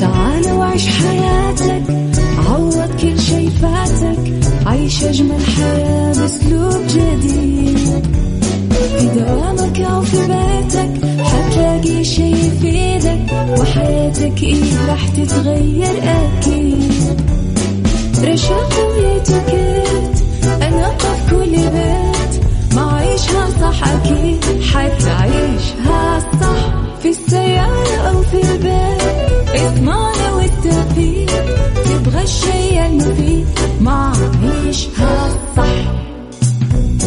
تعال وعيش حياتك عوض كل شي فاتك عيش أجمل حياة بأسلوب جديد. في دوامك أو في بيتك حتلاقي شي يفيدك وحياتك إيه راح تتغير أكيد.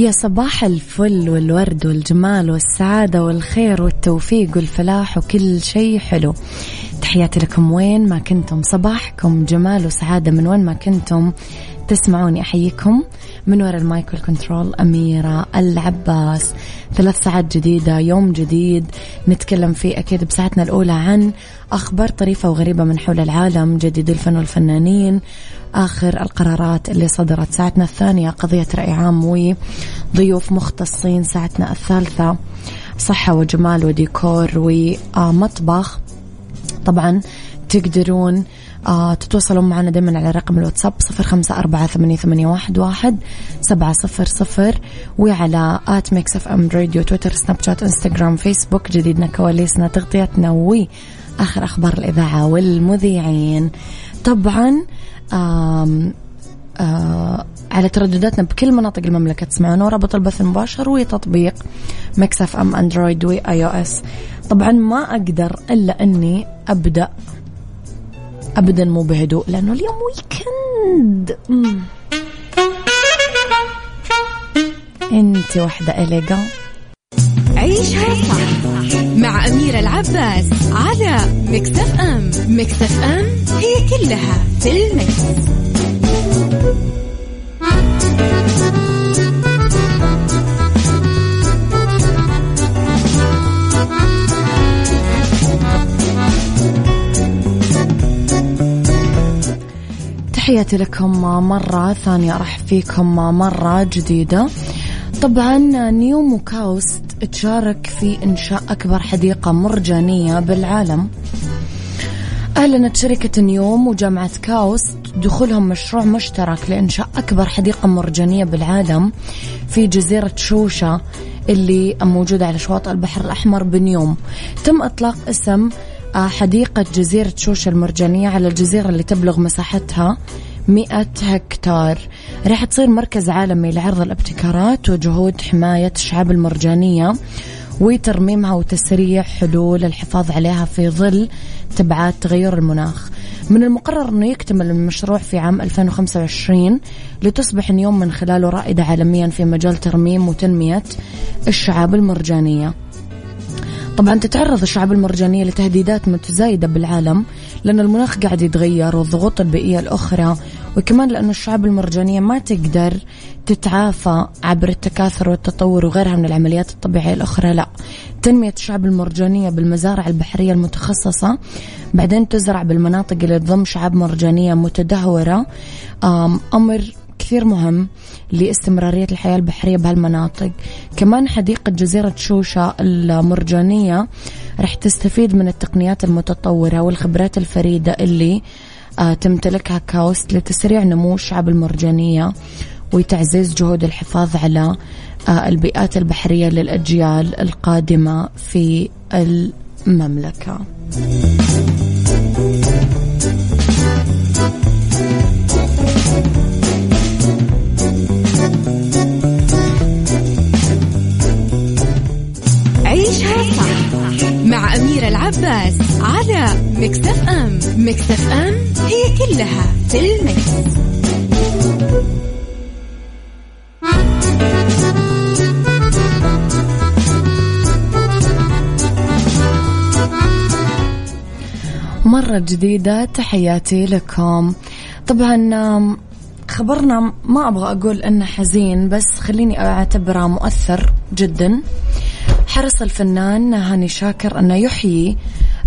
يا صباح الفل والورد والجمال والسعادة والخير والتوفيق والفلاح وكل شيء حلو. تحياتي لكم وين ما كنتم صباحكم جمال وسعادة من وين ما كنتم. تسمعوني أحييكم. من وراء ال mic وال control أميرة العباس. ثلاث ساعات جديدة يوم جديد. نتكلم فيه أكيد بساعتنا الأولى عن أخبار طريفة وغريبة من حول العالم جديد الفن والفنانين آخر القرارات اللي صدرت. ساعتنا الثانية قضية رأي عام وضيوف مختصين. ساعتنا الثالثة صحة وجمال وديكور ومطبخ. طبعا تقدرون تتواصلون معنا دائما على رقم الواتساب صفر خمسة أربعة ثمانية, واحد, سبعة صفر صفر وعلى at Mix FM Radio تويتر سناب شات إنستغرام فيسبوك جديدنا كواليسنا تغطيتنا وآخر أخبار الإذاعة والمذيعين. طبعا آم آه على تردداتنا بكل مناطق المملكة تسمعونا ورابط البث المباشر وتطبيق Mix FM أندرويد و iOS. طبعا ما أقدر إلا إني أبدأ ابدا مو بهدوء لأنه اليوم weekend مم. أنت واحدة اليجا عيشها صح مع أميرة العباس على مكتف أم مكتف أم هي كلها في المكس. تحياتي لكم مرة ثانية أرحب فيكم مرة جديدة. طبعا نيوم وكاوست تشارك في إنشاء أكبر حديقة مرجانية بالعالم. أعلنت شركة نيوم وجامعة كاوست دخولهم مشروع مشترك لإنشاء أكبر حديقة مرجانية بالعالم في جزيرة شوشة اللي موجودة على شواطئ البحر الأحمر بنيوم. تم إطلاق اسم حديقة جزيرة شوشة المرجانية على الجزيرة اللي تبلغ مساحتها 100 هكتار. راح تصير مركز عالمي لعرض الابتكارات وجهود حماية الشعاب المرجانية وترميمها وتسريع حلول الحفاظ عليها في ظل تبعات تغير المناخ. من المقرر أنه يكتمل المشروع في عام 2025 لتصبح نيوم من خلاله رائدة عالميا في مجال ترميم وتنمية الشعاب المرجانية. طبعا تتعرض الشعاب المرجانية لتهديدات متزايدة بالعالم لأن المناخ قاعد يتغير والضغوط البيئية الأخرى وكمان لأن الشعاب المرجانية ما تقدر تتعافى عبر التكاثر والتطور وغيرها من العمليات الطبيعية الأخرى لا. تنمية الشعاب المرجانية بالمزارع البحرية المتخصصة بعدين تزرع بالمناطق اللي تضم شعاب مرجانية متدهورة أمر كثير مهم لاستمرارية الحياة البحرية بهالمناطق كمان حديقة جزيرة شوشة المرجانية رح تستفيد من التقنيات المتطورة والخبرات الفريدة اللي آه تمتلكها كاوست لتسريع نمو الشعب المرجانية وتعزيز جهود الحفاظ على آه البيئات البحرية للأجيال القادمة في المملكة. عباس على Mix FM Mix FM هي كلها في ال mix. مرة جديدة تحياتي لكم. طبعا خبرنا ما أبغى أقول أنه حزين بس خليني أعتبره مؤثر جدا. حرص الفنان هاني شاكر أنه يحيي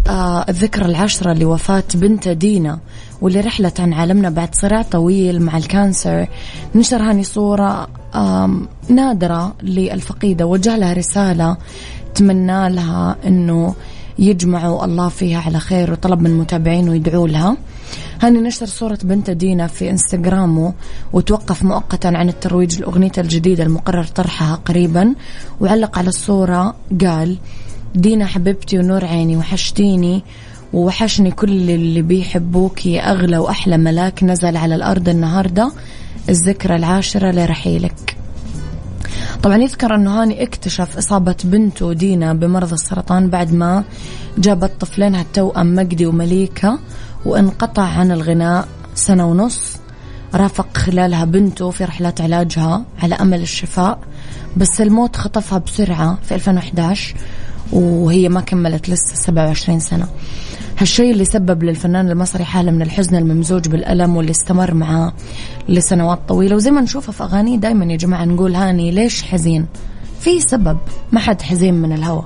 آه الذكرى العشرة لوفاة بنته دينا واللي رحلت عن عالمنا بعد صراع طويل مع ال cancer. نشر هاني صورة نادرة للفقيدة وجه لها رسالة تمنى لها أنه يجمعه الله فيها على خير وطلب من متابعينه يدعوا لها. هاني نشر صورة بنته دينا في انستغرامه وتوقف مؤقتا عن الترويج لأغنيته الجديدة المقرر طرحها قريبا وعلق على الصورة قال دينا حبيبتي ونور عيني وحشتيني ووحشني كل اللي بيحبوك يا أغلى وأحلى ملاك نزل على الأرض النهاردة الذكرى العاشرة لرحيلك. طبعا يذكر أنه هاني اكتشف إصابة بنته دينا بمرض السرطان بعد ما جابت طفلينها التوأم مجدي ومليكة وانقطع عن الغناء سنة ونص. رافق خلالها بنته في رحلات علاجها على أمل الشفاء. بس الموت خطفها بسرعة في 2011 وهي ما كملت لسه 27 سنة. هالشيء اللي سبب للفنان المصري حالة من الحزن الممزوج بالألم واللي استمر معاه لسنوات طويلة. وزي ما نشوفه في أغانيه دايما يا جماعة نقول هاني ليش حزين؟ في سبب ما حد حزين من الهوى.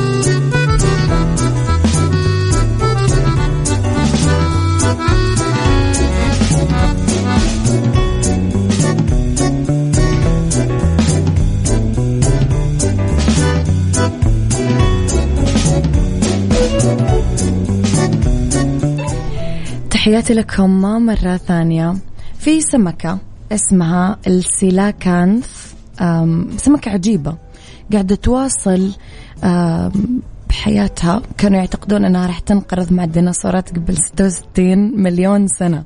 تحياتي لكم مرة ثانية. في سمكة اسمها السيلاكانث سمكة عجيبة قاعدة تواصل بحياتها. كانوا يعتقدون أنها راح تنقرض مع الديناصورات قبل 66 مليون سنة.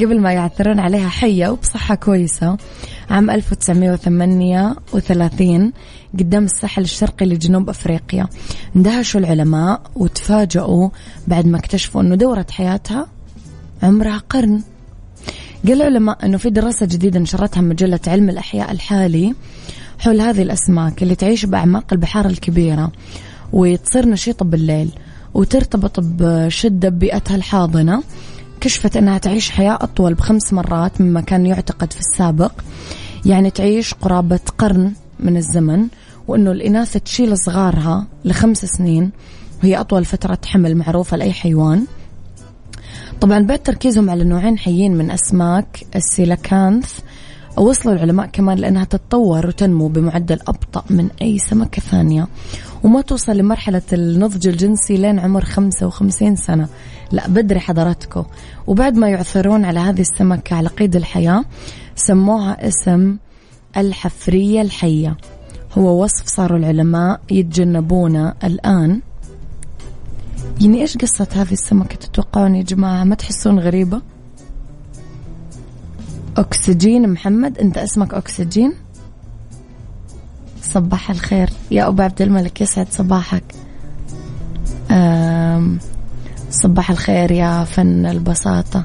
قبل ما يعثرون عليها حية وبصحة كويسة عام 1938 قدام الساحل الشرقي لجنوب أفريقيا. اندهشوا العلماء وتفاجؤوا بعد ما اكتشفوا أنه دورة حياتها عمرها قرن. قال العلماء أنه في دراسة جديدة نشرتها مجلة علم الأحياء الحالي حول هذه الأسماك اللي تعيش بأعماق البحار الكبيرة وتصير نشيطة بالليل وترتبط بشدة ببيئتها الحاضنة كشفت أنها تعيش حياة أطول بخمس مرات مما كان يعتقد في السابق. يعني تعيش قرابة قرن من الزمن وأنه الإناث تشيل صغارها لخمس سنين وهي أطول فترة حمل معروفة لأي حيوان. طبعا بعد تركيزهم على نوعين حيين من أسماك السيلاكانث. وصلوا العلماء كمان لأنها تتطور وتنمو بمعدل أبطأ من أي سمكة ثانية. وما توصل لمرحلة النضج الجنسي لين عمر 55 سنة. لا بدري حضراتكم. وبعد ما يعثرون على هذه السمكة على قيد الحياة سموها اسم الحفرية الحية. هو وصف صاروا العلماء يتجنبونه الآن. يعني إيش قصة هذه السمكة تتوقعون يا جماعة؟ ما تحسون غريبة؟ أكسجين محمد أنت اسمك أكسجين؟ صباح الخير. يا أبو عبد الملك يسعد صباحك. صباح الخير يا فن البساطة.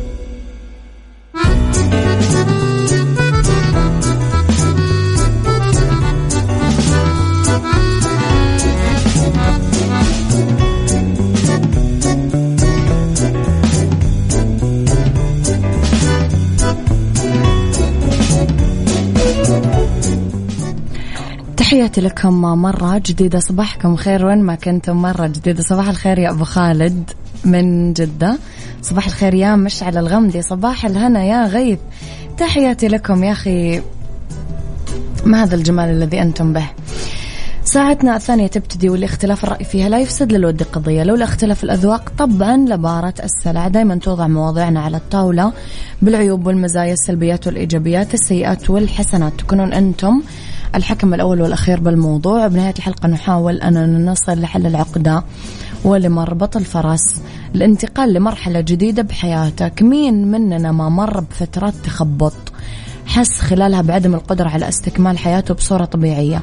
تحياتي لكم مرة جديدة صباحكم خير وين ما كنتم مرة جديدة. صباح الخير يا أبو خالد من جدة. صباح الخير يا مشعل الغمدي. صباح الهنا يا غيث. تحياتي لكم يا أخي ما هذا الجمال الذي أنتم به. ساعتنا الثانية تبتدي والاختلاف الرأي فيها لا يفسد للود قضية لولا اختلاف الأذواق طبعا لبارة السلع دائما توضع مواضيعنا على الطاولة. بالعيوب والمزايا السلبيات والإيجابيات السيئات والحسنات. تكونون أنتم الحكم الأول والأخير بالموضوع. بنهاية الحلقة نحاول أن نصل لحل العقدة ولمربط الفرس الانتقال لمرحلة جديدة بحياتك. مين مننا ما مر بفترات تخبط؟ حس خلالها بعدم القدرة على استكمال حياته بصورة طبيعية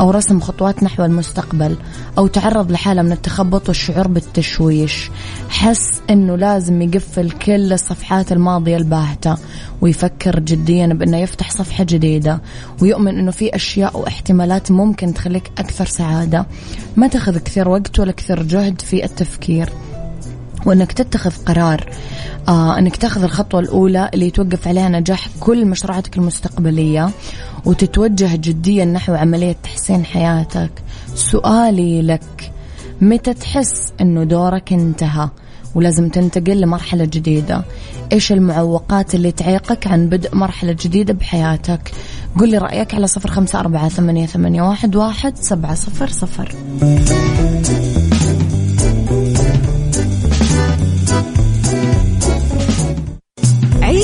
أو رسم خطوات نحو المستقبل أو تعرض لحالة من التخبط والشعور بالتشويش. حس أنه لازم يقفل كل الصفحات الماضية الباهتة ويفكر جديا بأنه يفتح صفحة جديدة ويؤمن أنه في أشياء واحتمالات ممكن تخليك أكثر سعادة. ما تاخذ كثير وقت ولا كثير جهد في التفكير. وإنك تتخذ قرار آه إنك تاخذ الخطوة الأولى اللي يتوقف عليها نجاح كل مشروعاتك المستقبلية وتتوجه جديا نحو عملية تحسين حياتك. سؤالي لك متى تحس إنه دورك انتهى ولازم تنتقل لمرحلة جديدة؟ إيش المعوقات اللي تعيقك عن بدء مرحلة جديدة بحياتك؟ قل لي رأيك على صفر خمسة أربعة ثمانية, ثمانية واحد, واحد سبعة صفر صفر.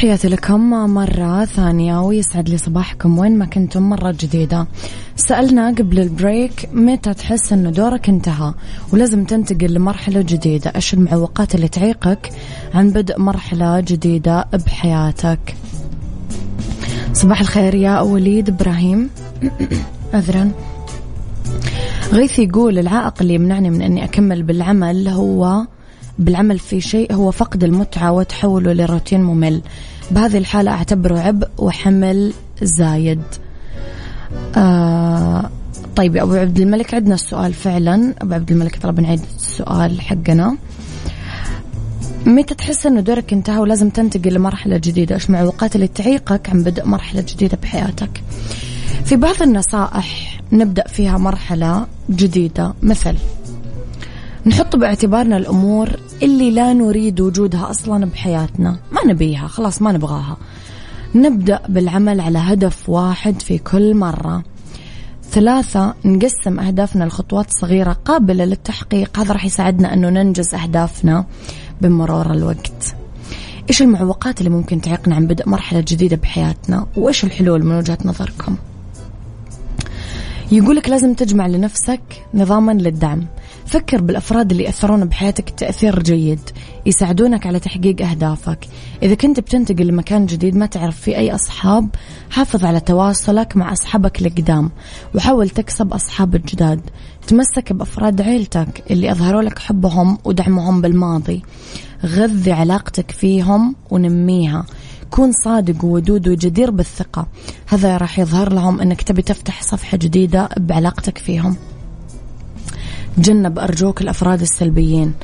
تحياتي لكم مرة ثانية ويسعد لي صباحكم وين ما كنتم مرة جديدة. سألنا قبل ال break متى تحس أنه دورك انتهى ولازم تنتقل لمرحلة جديدة. إيش المعوقات اللي تعيقك عن بدء مرحلة جديدة بحياتك؟ صباح الخير يا وليد إبراهيم. عذرا غيث يقول العائق اللي يمنعني من أني أكمل بالعمل هو بالعمل في شيء هو فقد المتعة وتحوله لروتين ممل. بهذه الحالة أعتبره عبء وحمل زايد. آه طيب يا أبو عبد الملك عندنا السؤال فعلا. أبو عبد الملك طلب نعيد السؤال حقنا. متى تحس إنه دورك انتهى ولازم تنتقل لمرحلة جديدة؟ إيش معوقات اللي تعيقك عن بدء مرحلة جديدة بحياتك؟ في بعض النصائح نبدأ فيها مرحلة جديدة. مثل نحط باعتبارنا الأمور اللي لا نريد وجودها أصلا بحياتنا، ما نبيها خلاص ما نبغاها. نبدأ بالعمل على هدف واحد في كل مرة. ثلاثة نقسم أهدافنا لخطوات صغيرة قابلة للتحقيق. هذا راح يساعدنا أنه ننجز أهدافنا بمرور الوقت. إيش المعوقات اللي ممكن تعيقنا عن بدء مرحلة جديدة بحياتنا؟ وإيش الحلول من وجهة نظركم؟ يقولك لازم تجمع لنفسك نظاما للدعم. فكر بالأفراد اللي يأثرون بحياتك تأثير جيد يساعدونك على تحقيق أهدافك. إذا كنت بتنتقل لمكان جديد ما تعرف فيه أي أصحاب حافظ على تواصلك مع أصحابك القدام وحاول تكسب أصحاب الجداد. تمسك بأفراد عيلتك اللي أظهروا لك حبهم ودعمهم بالماضي. غذي علاقتك فيهم ونميها. كون صادق وودود وجدير بالثقة. هذا راح يظهر لهم أنك تبي تفتح صفحة جديدة بعلاقتك فيهم. تجنب أرجوك الأفراد السلبيين.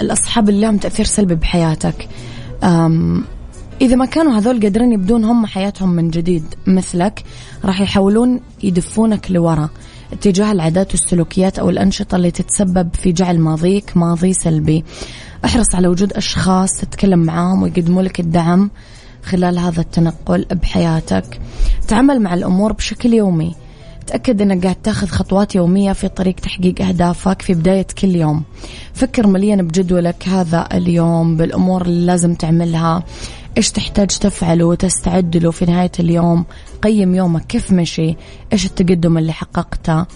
الأصحاب اللي لهم تأثير سلبي بحياتك. إذا ما كانوا هذول قادرين يبدون هم حياتهم من جديد مثلك راح يحاولون يدفونك لورا اتجاه العادات والسلوكيات أو الأنشطة اللي تتسبب في جعل ماضيك ماضي سلبي. احرص على وجود أشخاص تتكلم معاهم ويقدموا لك الدعم خلال هذا التنقل بحياتك. تعامل مع الأمور بشكل يومي. تأكد أنك قاعد تاخذ خطوات يومية في طريق تحقيق أهدافك في بداية كل يوم. فكر مليا بجدولك هذا اليوم بالأمور اللي لازم تعملها. إيش تحتاج تفعله وتستعد له في نهاية اليوم. قيم يومك كيف مشي. إيش التقدم اللي حققته.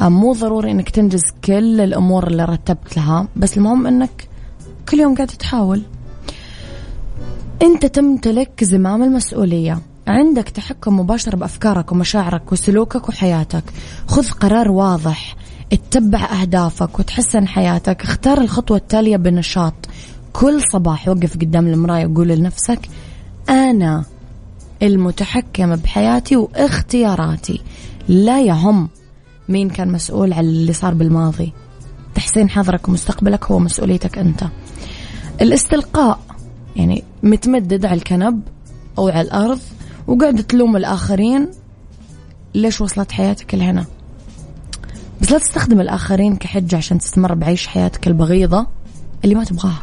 آه، مو ضروري إنك تنجز كل الأمور اللي رتبت لها بس المهم إنك كل يوم قاعد تحاول أنت تمتلك زمام المسؤولية. عندك تحكم مباشر بأفكارك ومشاعرك وسلوكك وحياتك. خذ قرار واضح. اتبع أهدافك وتحسن حياتك. اختار الخطوة التالية بنشاط. كل صباح وقف قدام المراية وقول لنفسك أنا المتحكم بحياتي واختياراتي. لا يهم مين كان مسؤول على اللي صار بالماضي. تحسين حاضرك ومستقبلك هو مسؤوليتك أنت. الاستلقاء يعني متمدد على الكنب أو على الأرض وقاعد تلوم الآخرين. ليش وصلت حياتك لهنا؟ بس لا تستخدم الآخرين كحجة عشان تستمر بعيش حياتك البغيضة اللي ما تبغاها.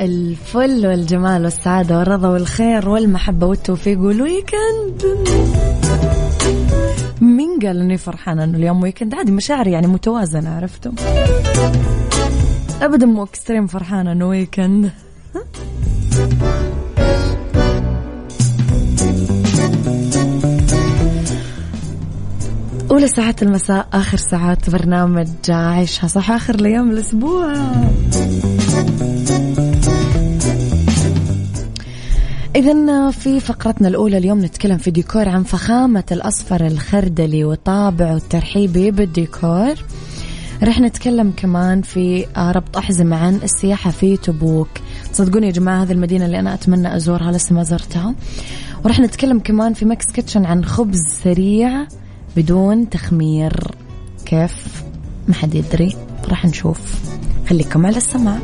الفل والجمال والسعادة والرضا والخير والمحبة والتوفيق وال weekend مين قال اني فرحانة إنه اليوم weekend عادي مشاعري يعني متوازنة عرفتوا؟ ابدا مو extreme فرحانة إنه weekend أولى ساعات المساء آخر ساعات برنامج عيشها صح؟ آخر الأيام الأسبوع. إذا في فقرتنا الأولى اليوم نتكلم في ديكور عن فخامة الأصفر الخردلي وطابعه الترحيبي بالديكور. رح نتكلم كمان في ربط أحزمة عن السياحة في تبوك. تصدقوني يا جماعة هذه المدينة اللي أنا أتمنى أزورها لسه ما زرتها. ورح نتكلم كمان في Mix Kitchen عن خبز سريع بدون تخمير. كيف؟ ما حد يدري. راح نشوف. خليكم على السماع.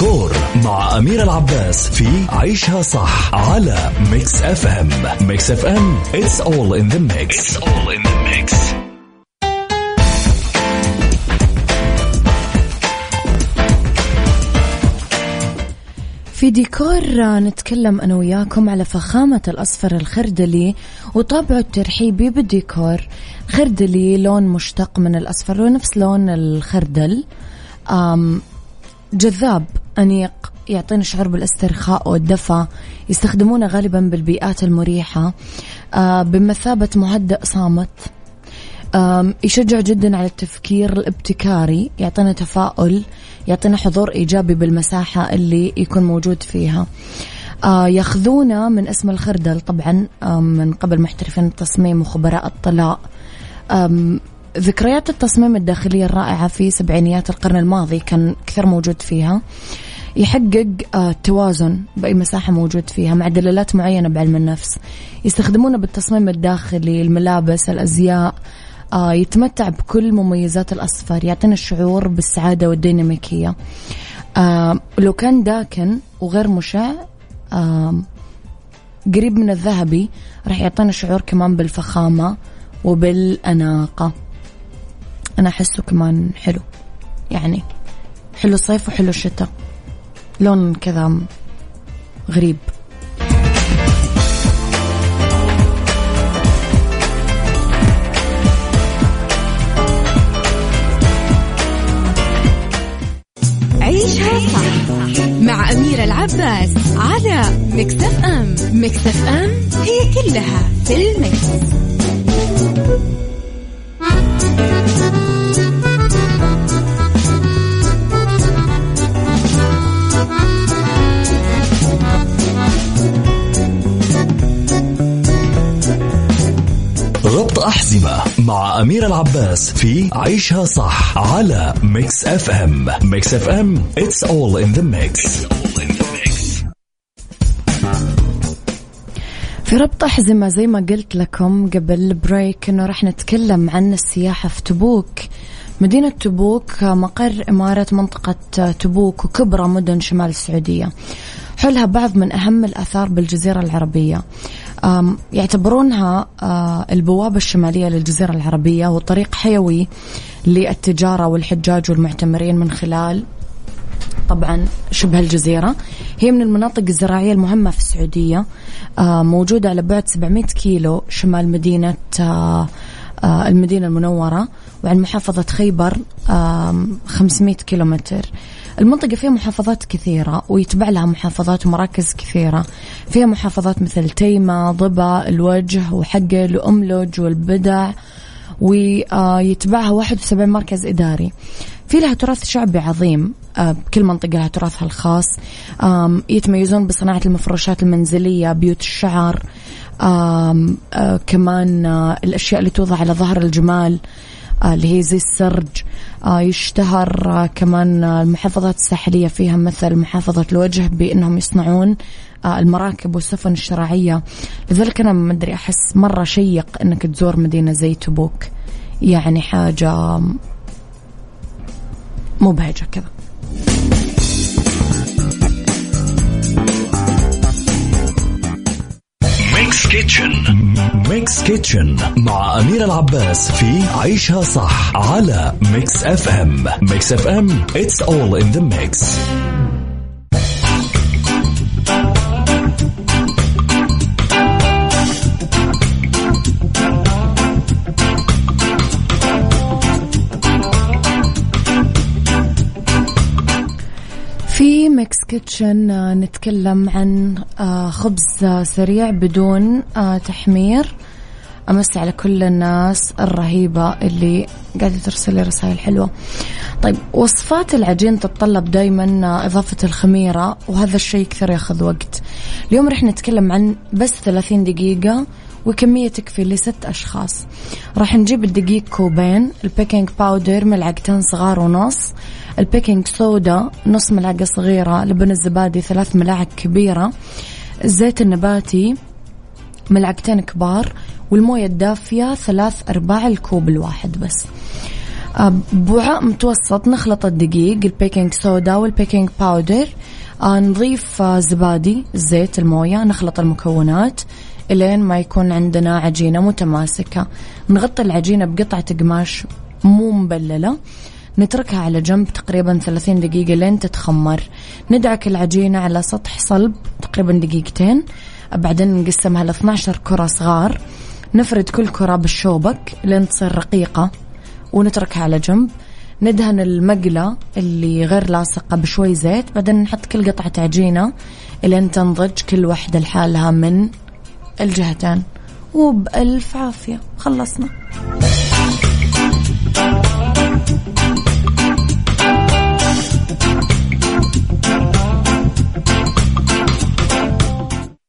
ديكور مع أميرة العباس في عيشها صح على Mix FM Mix FM it's all in the mix. It's all in the mix. في ديكور نتكلم أنا وياكم على فخامة الأصفر الخردلي وطابعه الترحيبي بالديكور. خردلي لون مشتق من الأصفر ونفس لون الخردل. جذاب. أنيق يعطينا شعور بالاسترخاء والدفى يستخدمونه غالبا بالبيئات المريحة. بمثابة مهدئ صامت. يشجع جدا على التفكير الابتكاري يعطينا تفاؤل يعطينا حضور إيجابي بالمساحة اللي يكون موجود فيها. آه ياخذونا من اسم الخردل طبعا من قبل محترفين التصميم وخبراء الطلاء. ذكريات التصميم الداخلية الرائعة في سبعينيات القرن الماضي كان كثير موجود فيها. يحقق آه توازن بأي مساحة موجود فيها مع دلالات معينة بعلم النفس. يستخدمونه بالتصميم الداخلي الملابس الأزياء آه يتمتع بكل مميزات الأصفر يعطينا الشعور بالسعادة والديناميكية. آه لو كان داكن وغير مشع قريب من الذهبي راح يعطينا شعور كمان بالفخامة وبالأناقة. أنا أحسه كمان حلو. يعني حلو الصيف وحلو الشتاء. لون كذا غريب. عيشها صح مع أميرة العباس على Mix FM. Mix FM هي كلها في ال mix. أحزمة مع أميرة العباس في عيشها صح على Mix FM Mix FM it's all in the mix. في ربط أحزمة زي ما قلت لكم قبل البريك أنه راح نتكلم عن السياحة في تبوك. مدينة تبوك مقر إمارة منطقة تبوك وكبرى مدن شمال السعودية. حولها بعض من أهم الآثار بالجزيرة العربية. يعتبرونها البوابة الشمالية للجزيرة العربية وطريق حيوي للتجارة والحجاج والمعتمرين من خلال طبعا شبه الجزيرة. هي من المناطق الزراعية المهمة في السعودية. موجودة على بعد 700 كيلو شمال مدينة المدينة المنورة وعن محافظة خيبر آم، 500 كيلومتر. المنطقة فيها محافظات كثيرة ويتبع لها محافظات ومراكز كثيرة. فيها محافظات مثل تيمة ضبا الوجه وحقل وأملج والبدع ويتبعها 71 مركز إداري. في لها تراث شعبي عظيم آه، كل منطقة لها تراثها الخاص. يتميزون بصناعة المفروشات المنزلية بيوت الشعر آه، كمان آه، الأشياء اللي توضع على ظهر الجمال. آه، اللي هي زي السرج. آه، يشتهر آه، كمان المحافظات الساحلية فيها مثل محافظة الوجه بأنهم يصنعون المراكب والسفن الشراعية. لذلك أنا ما أدري أحس مرة شيق أنك تزور مدينة زي تبوك. يعني حاجة مبهجة كذا. Mix Kitchen مع أميرة العباس في عيشها صح على Mix FM Mix FM it's all in the mix. في Mix Kitchen آه، نتكلم عن آه، خبز سريع بدون آه، تخمير. أمس على كل الناس الرهيبة اللي قاعدة ترسل لي رسائل حلوة. طيب وصفات العجين تتطلب دايما آه، إضافة الخميرة وهذا الشيء كثير ياخذ وقت. اليوم رح نتكلم عن بس 30 دقيقة وكمية تكفي لست أشخاص. راح نجيب الدقيق كوبين ال baking powder ملعقتين صغار ونص البيكنج صودا نص ملعقة صغيرة لبن الزبادي ثلاث ملاعق كبيرة الزيت النباتي ملعقتين كبار والموية الدافية ثلاث أرباع الكوب الواحد بس. آه، بوعاء متوسط نخلط الدقيق البيكنج صودا والبيكنج باودر آه، نضيف آه، زبادي الزيت الموية نخلط المكونات. إلين ما يكون عندنا عجينة متماسكة. نغطي العجينة بقطعة قماش مو مبللة. نتركها على جنب تقريبا 30 دقيقة لين تتخمر. ندعك العجينة على سطح صلب تقريبا دقيقتين. بعدين نقسمها ل 12 كرة صغار. نفرد كل كرة بالشوبك لين تصير رقيقة ونتركها على جنب. ندهن المقلة اللي غير لاصقة بشوي زيت بعدين نحط كل قطعة عجينة إلين تنضج كل واحدة لحالها من الجهتين. وبألف عافية خلصنا.